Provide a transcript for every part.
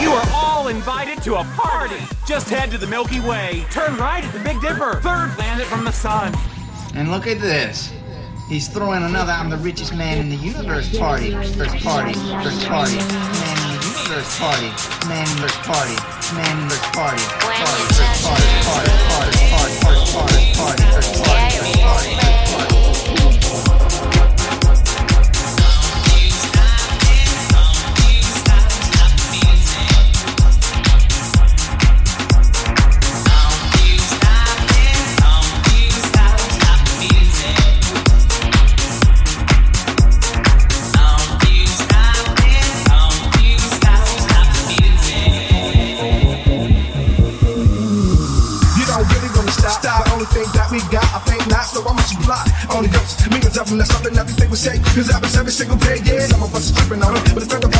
You are all invited to a party. Just head to the Milky Way, turn right at the Big Dipper, third planet from the sun. And look at this. He's throwing another I'm the richest man in the universe party. First party, first party. Man in the universe party. Man in the party. Man in the party. Party, first party, party, party, party, first party, party, first party, first party, first Cause happens every single day, yeah. Some of us tripping on it, but it's not the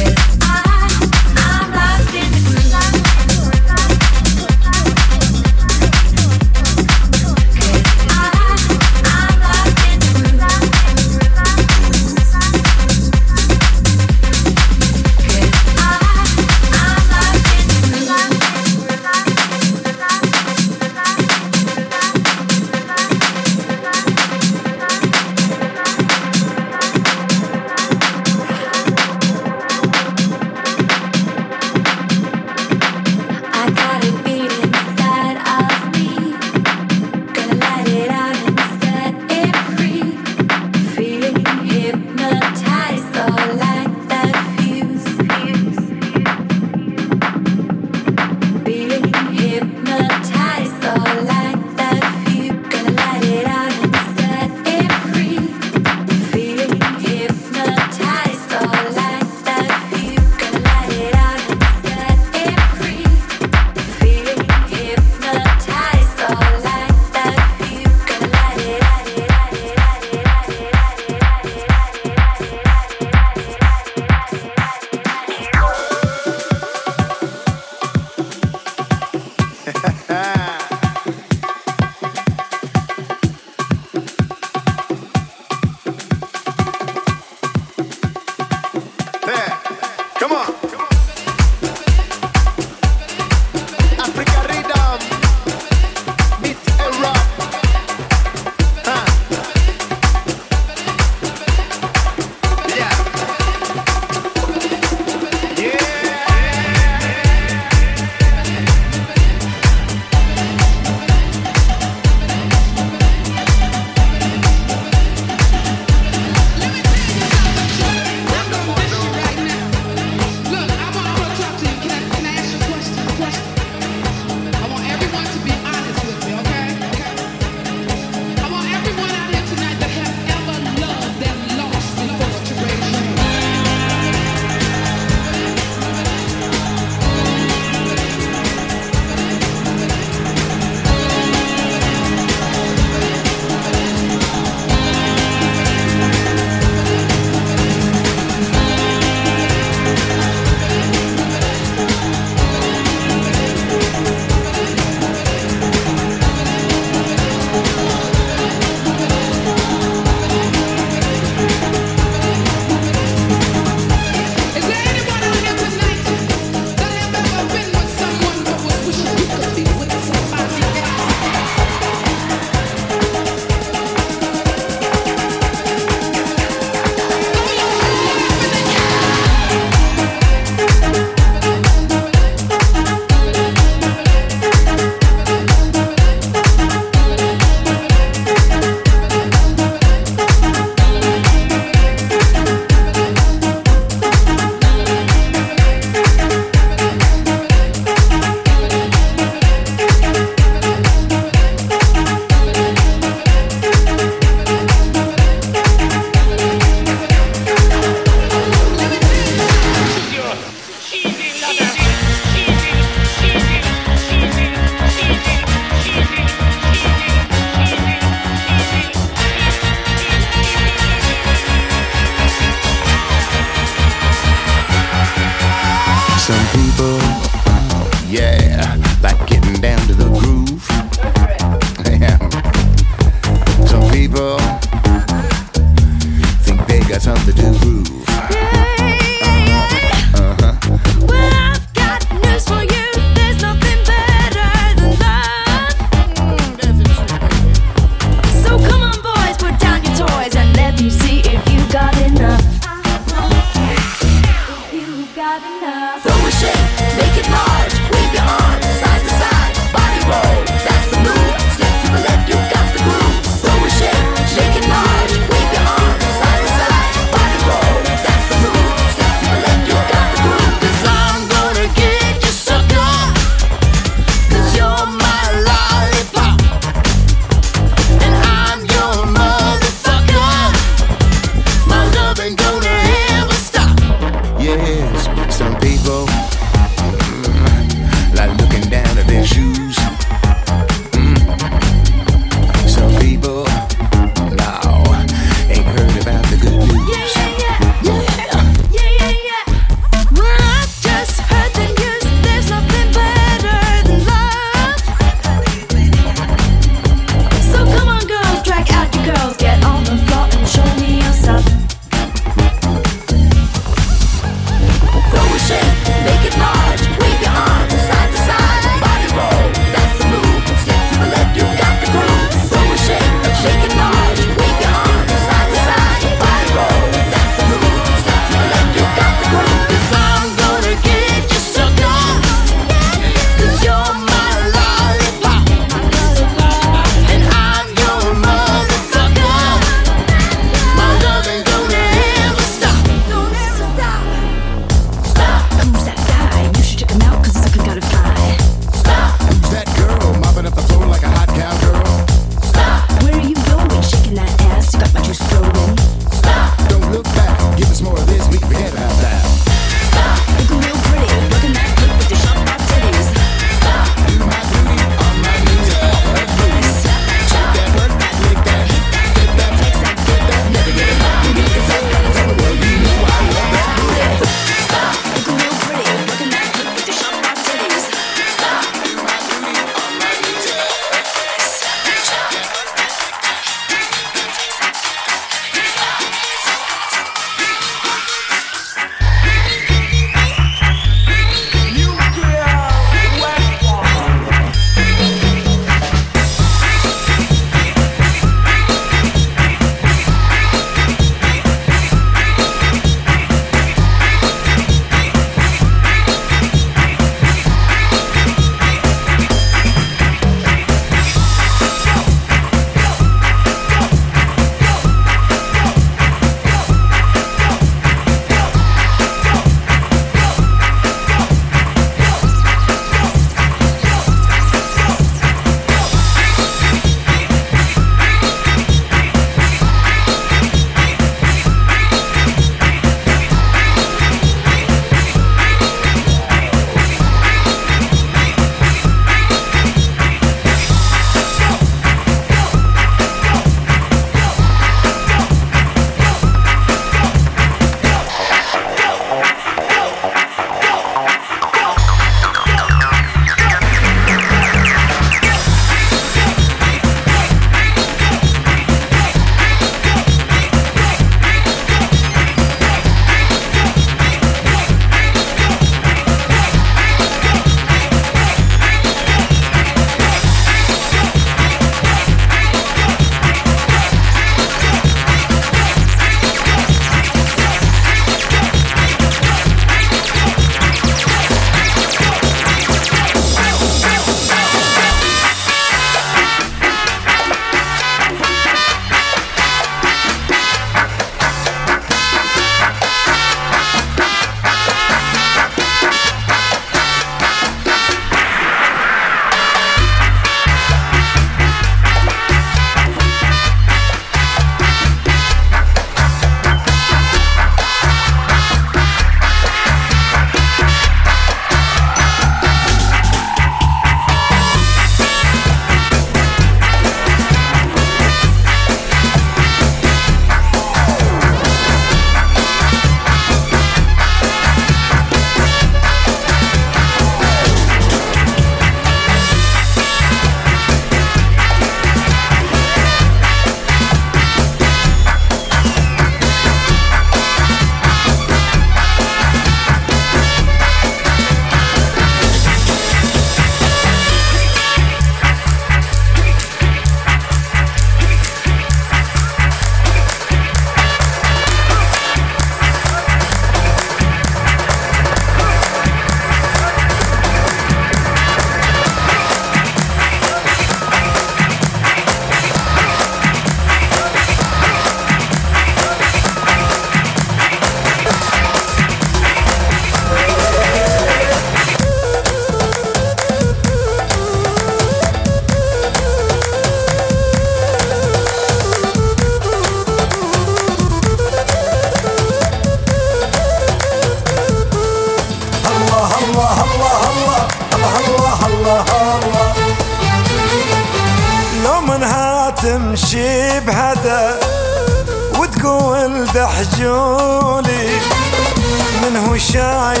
sure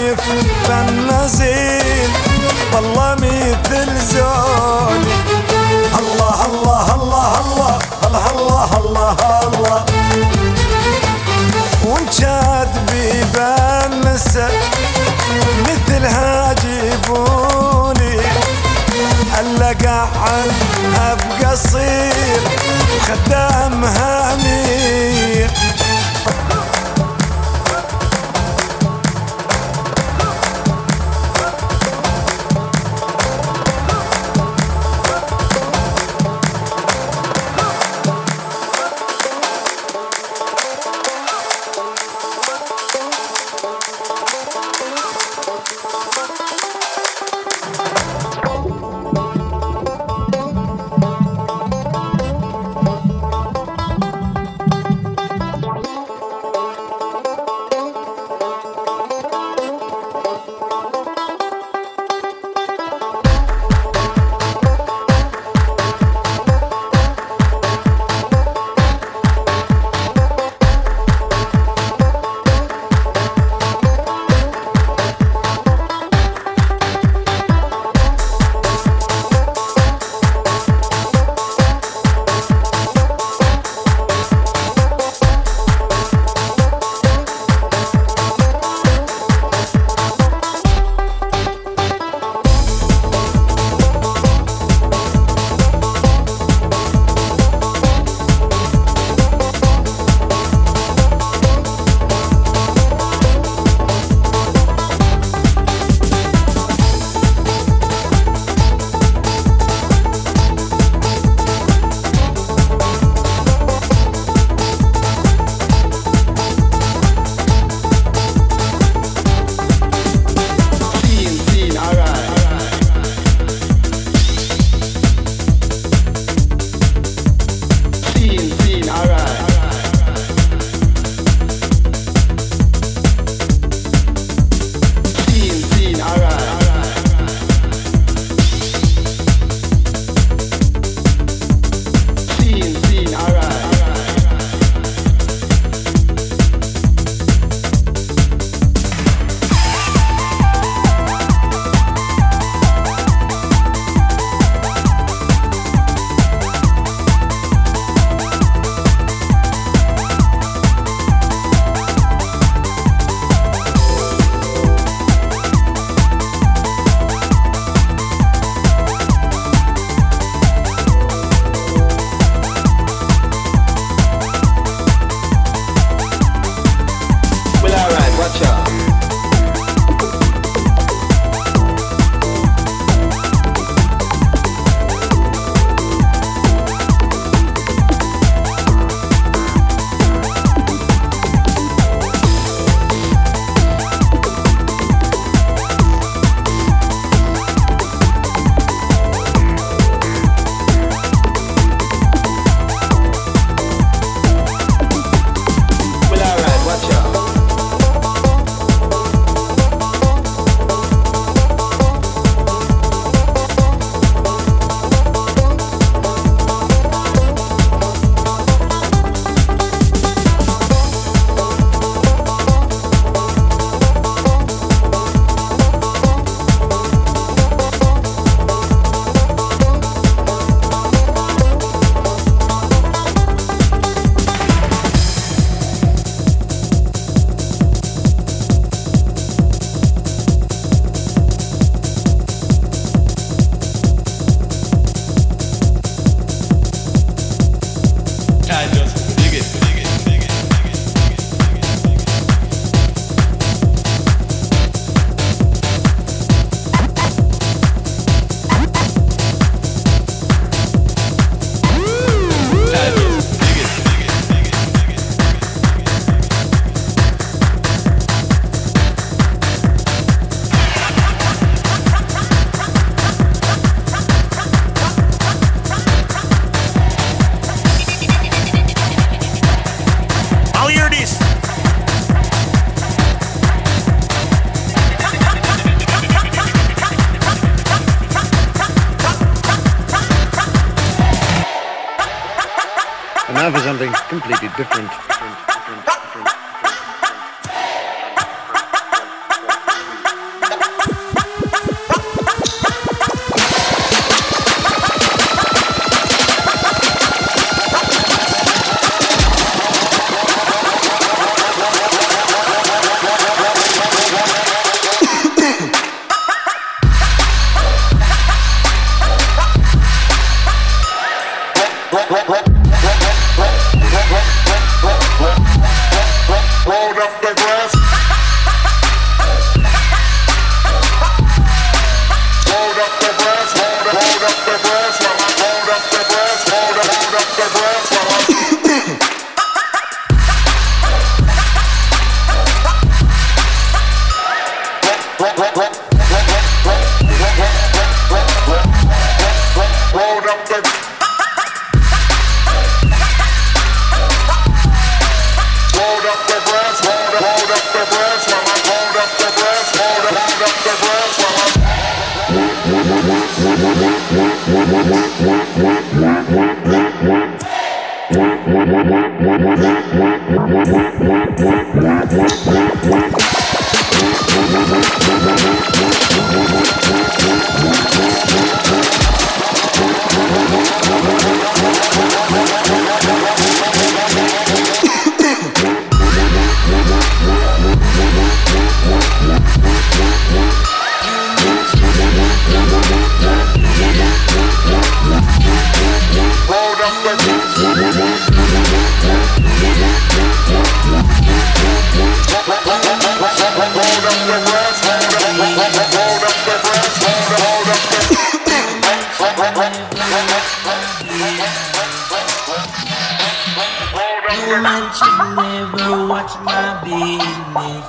that you never watch my business.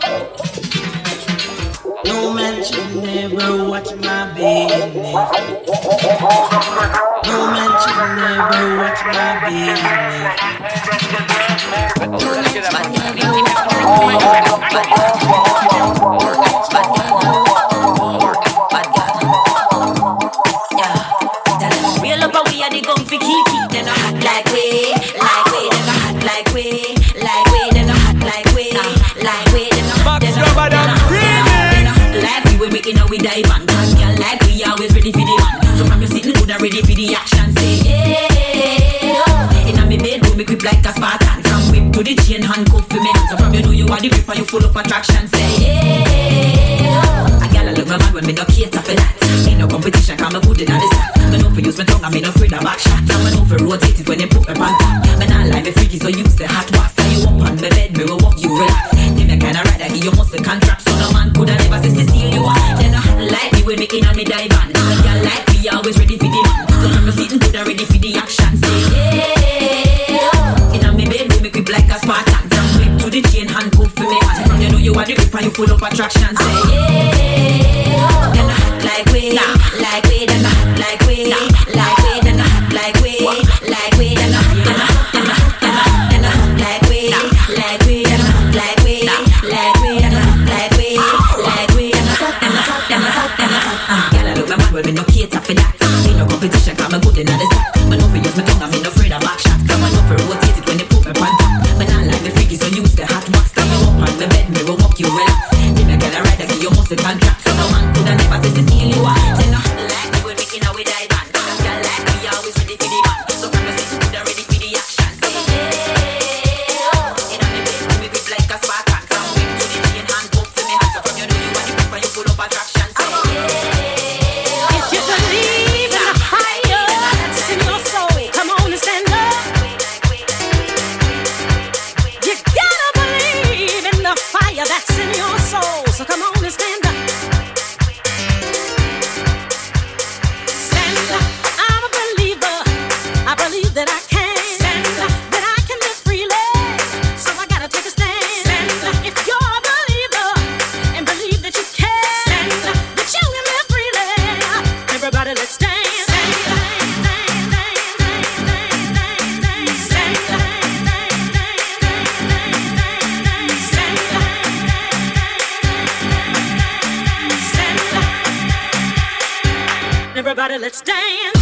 No man should never watch my business. No man should never watch my business. No man should never watch my business. for you full of attraction. Say, yeah. A gal I love my man when me no cater for that. Ain't no competition, come and put it on Don't know if for use my tongue, I me no afraid of action. you are the and you full of attraction. Say yeah, then I hot like we, like we, then I hot like we, like we, then I hot like we, like we, then I then I then I then I hot, like we, like we, then I hot like we, like we, then I hot like we, like we, then I hot, then I hot, then I hot, then I hot. Girl, I look my man, well me cater for that. Ain't no competition, 'cause me good inna let's dance.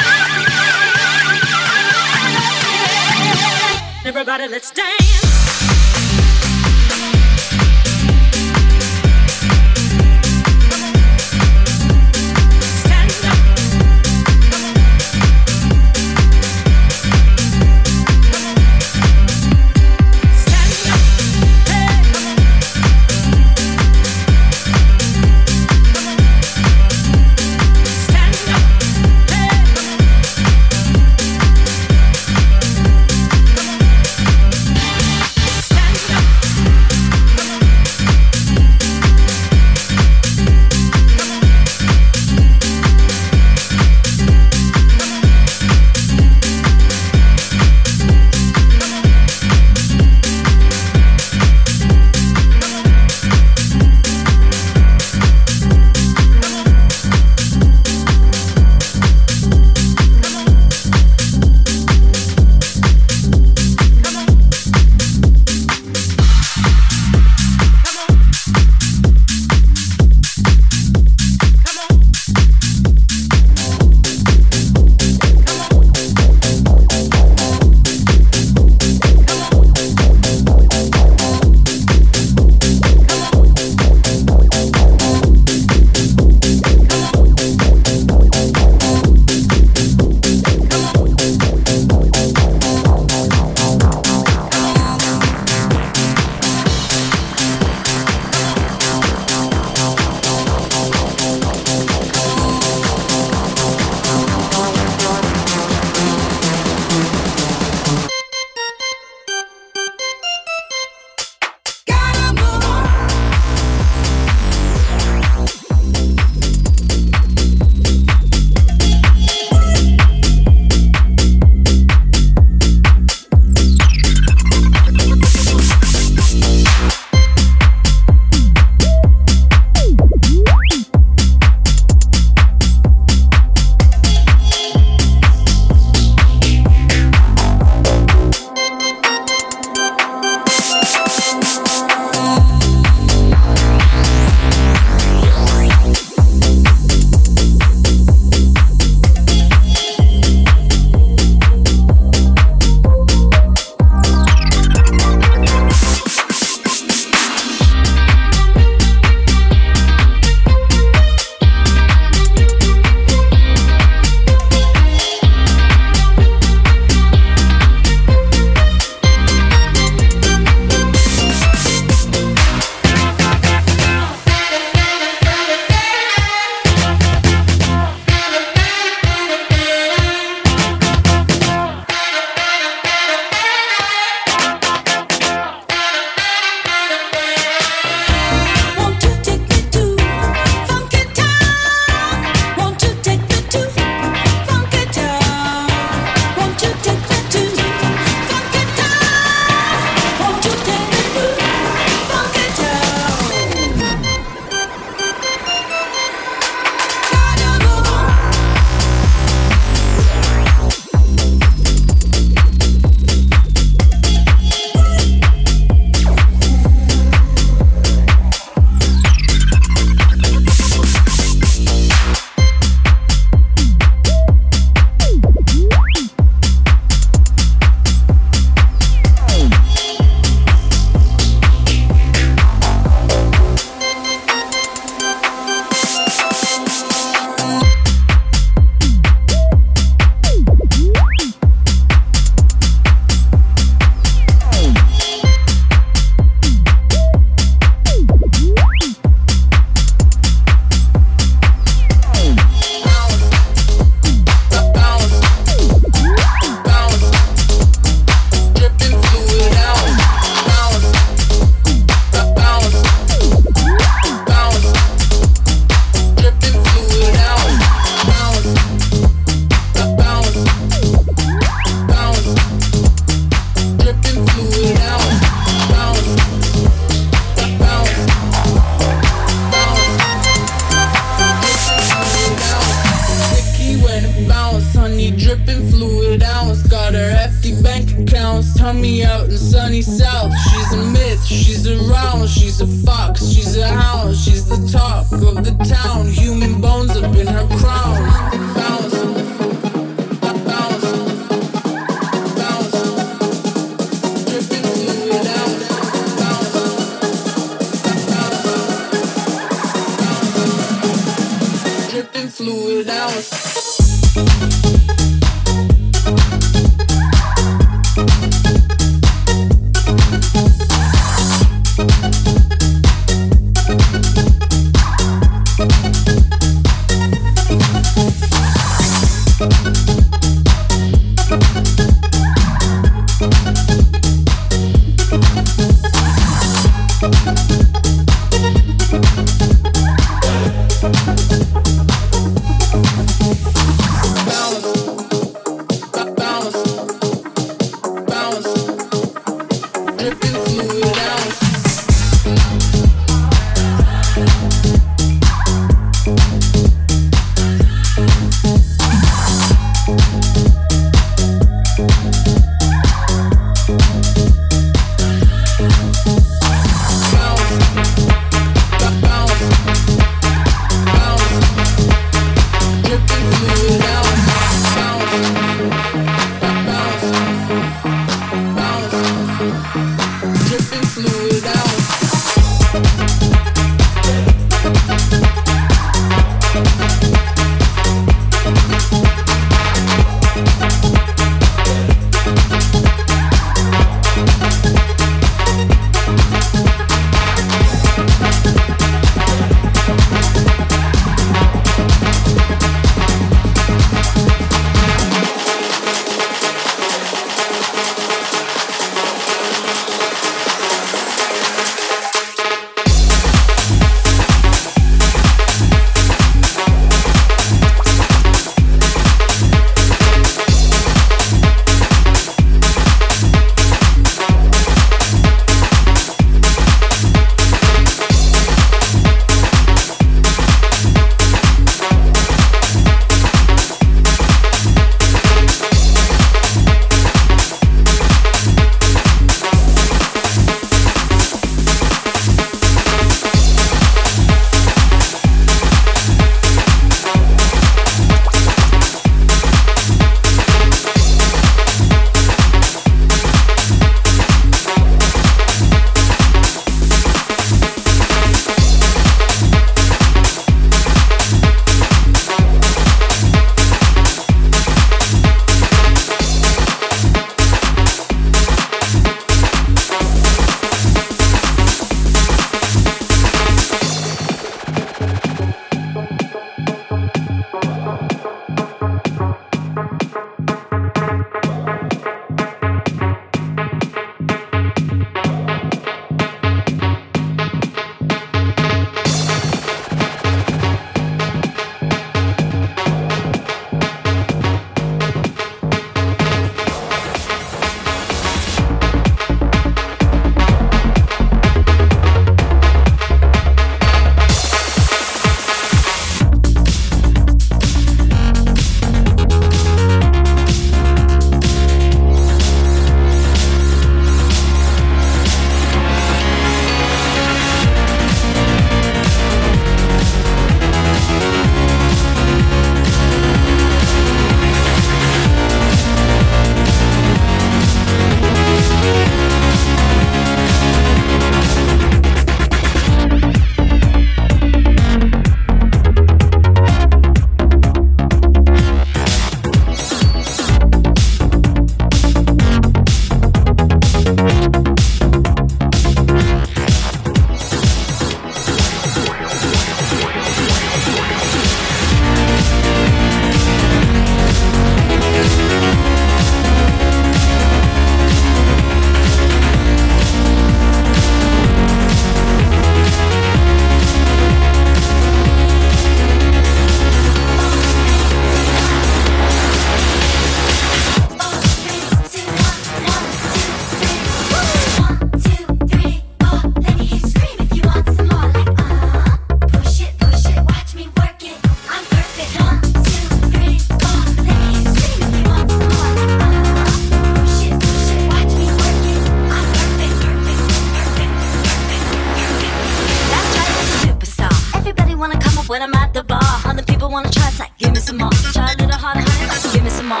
Wanna try, it's give me some more. Try a little harder, honey, give me some more.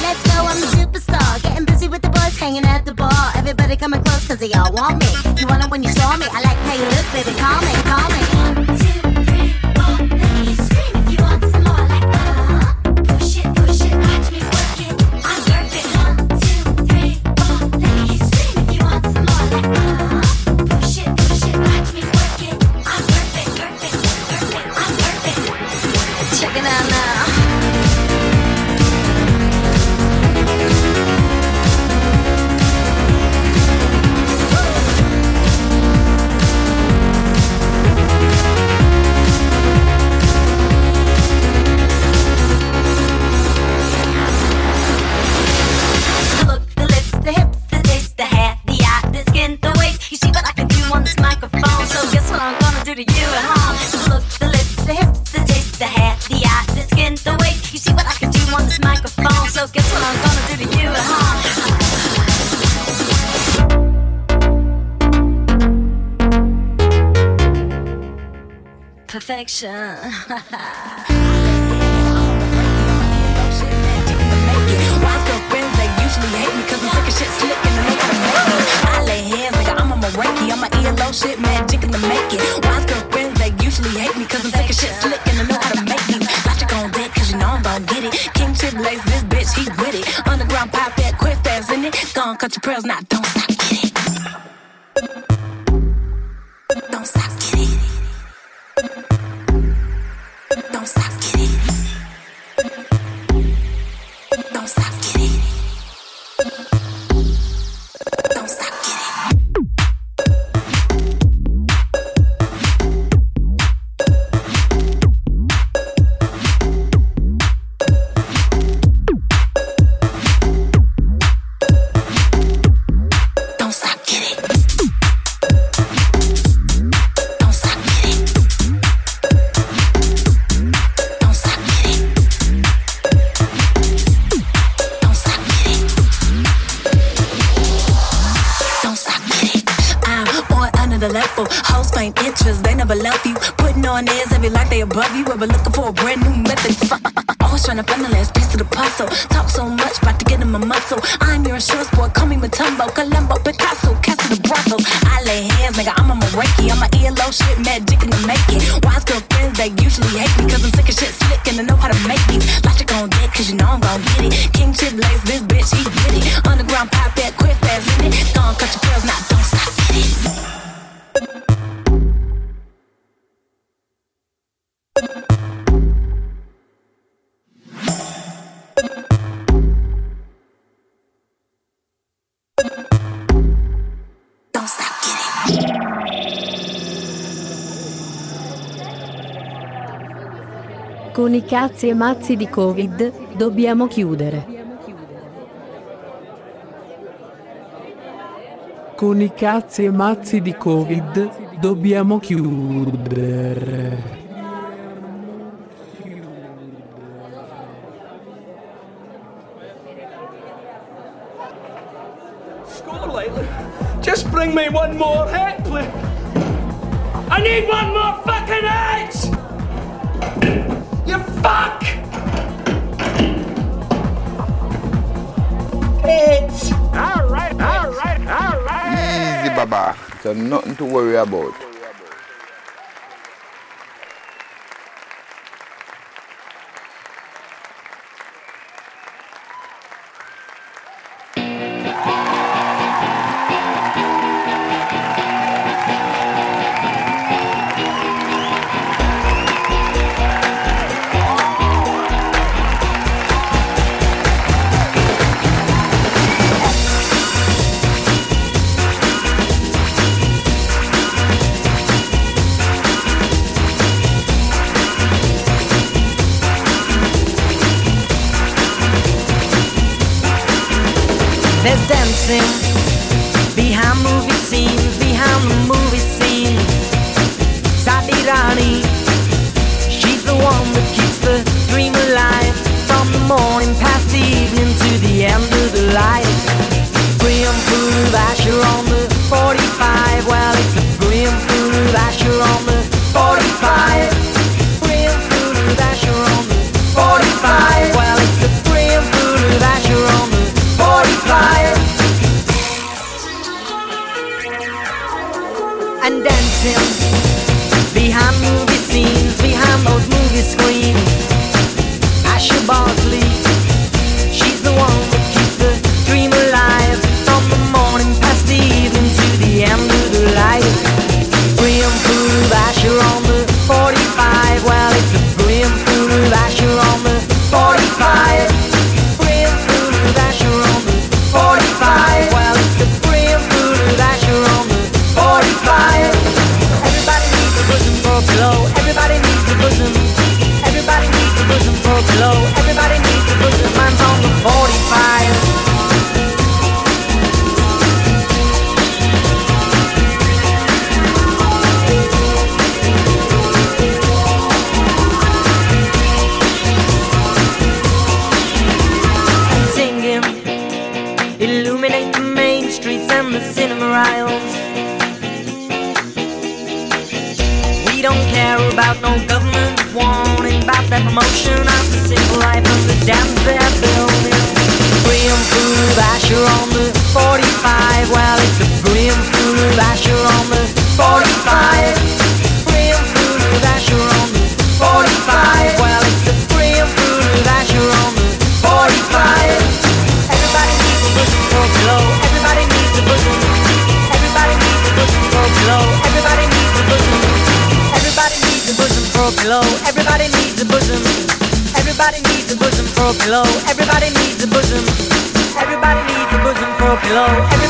Let's go, I'm a superstar. Getting busy with the boys, hanging at the bar. Everybody coming close, cause they all want me. You want it when you saw me. I like how you look, baby. Call me, call me. Shit, magic in the making. Wise girlfriends, they usually hate me cause I'm of shit slick and they know how to make me. Logic on deck cause you know I'm gon' get it. King Chip lace this bitch, he with it. Underground pop that, quick fast in it. Gone cut your pearls, now cause I'm sick of shit slick and I know how to make these. Logic on deck cause you know I'm gon' get it. King Chip lace this bitch, he get it. Underground pop that, quick fast in it. Gone cut your pearls, now don't stop, get it. Con i cazzi e mazzi di Covid, dobbiamo chiudere. Con i cazzi e mazzi di Covid, dobbiamo chiudere. Just bring me one more hit, please. I need one more fucking Fuck! It's... All right, all right, all right! Easy, Baba. So nothing to worry about. Dancing behind movie scenes, behind the movie scene. Sadi Rani, she's the one that keeps the dream alive. From the morning past the evening to the end of the light. Grim food of Asher on the 45. Well, it's a grim food of Asher on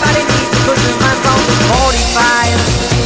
Everybody needs to put their minds on the 45.